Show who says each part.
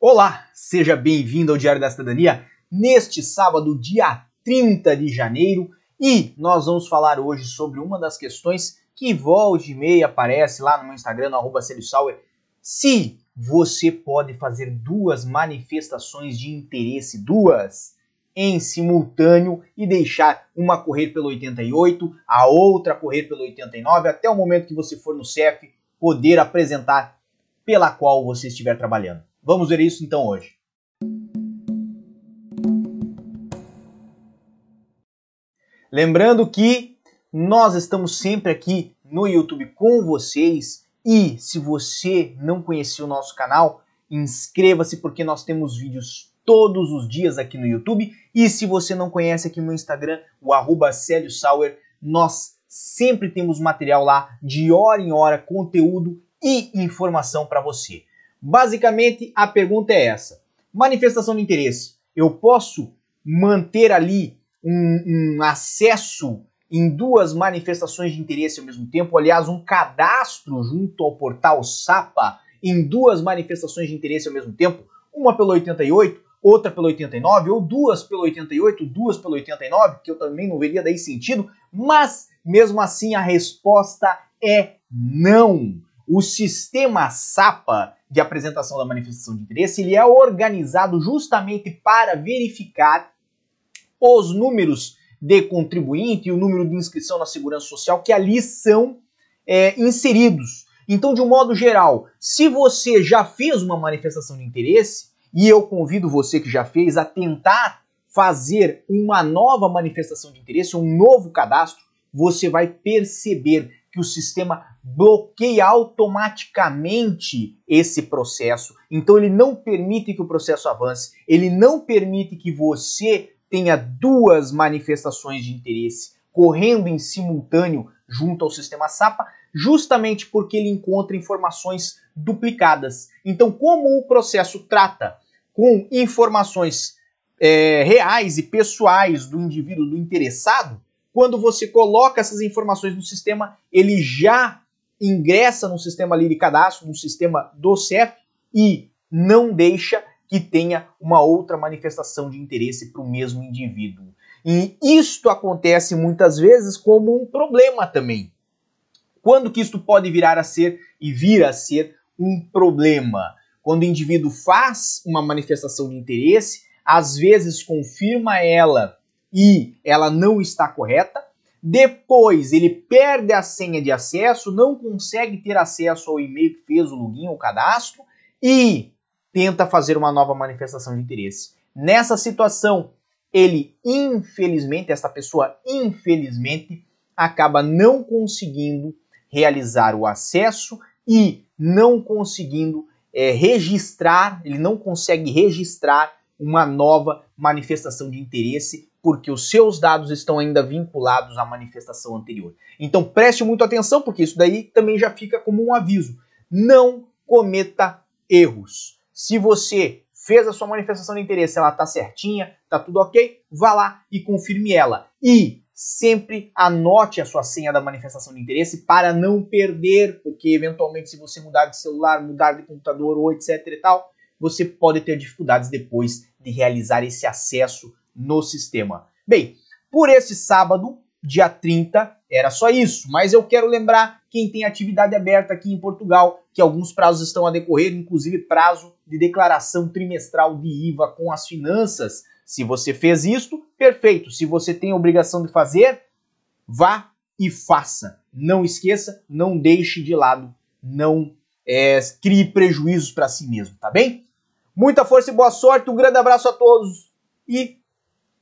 Speaker 1: Olá, seja bem-vindo ao Diário da Cidadania neste sábado, dia 30 de janeiro, e nós vamos falar hoje sobre uma das questões que volta e meia aparece lá no meu Instagram, no se você pode fazer duas manifestações de interesse, duas, em simultâneo e deixar uma correr pelo 88, a outra correr pelo 89, até o momento que você for no CEF poder apresentar pela qual você estiver trabalhando. Vamos ver isso então hoje. Lembrando que nós estamos sempre aqui no YouTube com vocês e se você não conheceu o nosso canal, inscreva-se porque nós temos vídeos todos os dias aqui no YouTube e se você não conhece aqui no Instagram, o arroba Sauer, nós sempre temos material lá de hora em hora, conteúdo e informação para você. Basicamente, a pergunta é essa: manifestação de interesse. Eu posso manter ali um, um acesso em duas manifestações de interesse ao mesmo tempo, aliás, um cadastro junto ao portal SAPA em duas manifestações de interesse ao mesmo tempo, uma pelo 88, outra pelo 89, ou duas pelo 88, duas pelo 89, que eu também não veria daí sentido, mas mesmo assim a resposta é não. O sistema SAPA de apresentação da manifestação de interesse, ele é organizado justamente para verificar os números de contribuinte e o número de inscrição na segurança social que ali são é, inseridos. Então, de um modo geral, se você já fez uma manifestação de interesse, e eu convido você que já fez a tentar fazer uma nova manifestação de interesse, um novo cadastro, você vai perceber que o sistema bloqueia automaticamente esse processo. Então ele não permite que o processo avance, ele não permite que você tenha duas manifestações de interesse correndo em simultâneo junto ao sistema SAPA, justamente porque ele encontra informações duplicadas. Então, como o processo trata com informações é, reais e pessoais do indivíduo, do interessado, quando você coloca essas informações no sistema, ele já ingressa no sistema ali de cadastro, no sistema do CEF e não deixa que tenha uma outra manifestação de interesse para o mesmo indivíduo. E isto acontece muitas vezes como um problema também. Quando que isto pode virar a ser e vir a ser um problema? Quando o indivíduo faz uma manifestação de interesse, às vezes confirma ela e ela não está correta. Depois ele perde a senha de acesso, não consegue ter acesso ao e-mail que fez o login ou cadastro e tenta fazer uma nova manifestação de interesse. Nessa situação, ele infelizmente, essa pessoa infelizmente, acaba não conseguindo realizar o acesso e não conseguindo é, registrar, ele não consegue registrar uma nova manifestação de interesse porque os seus dados estão ainda vinculados à manifestação anterior. Então preste muito atenção, porque isso daí também já fica como um aviso. Não cometa erros. Se você fez a sua manifestação de interesse, ela está certinha, está tudo ok, vá lá e confirme ela. E sempre anote a sua senha da manifestação de interesse para não perder, porque eventualmente se você mudar de celular, mudar de computador ou etc e tal, você pode ter dificuldades depois de realizar esse acesso no sistema. Bem, por esse sábado, dia 30, era só isso, mas eu quero lembrar quem tem atividade aberta aqui em Portugal, que alguns prazos estão a decorrer, inclusive prazo de declaração trimestral de IVA com as finanças. Se você fez isto, perfeito. Se você tem a obrigação de fazer, vá e faça. Não esqueça, não deixe de lado, não é, crie prejuízos para si mesmo, tá bem? Muita força e boa sorte, um grande abraço a todos e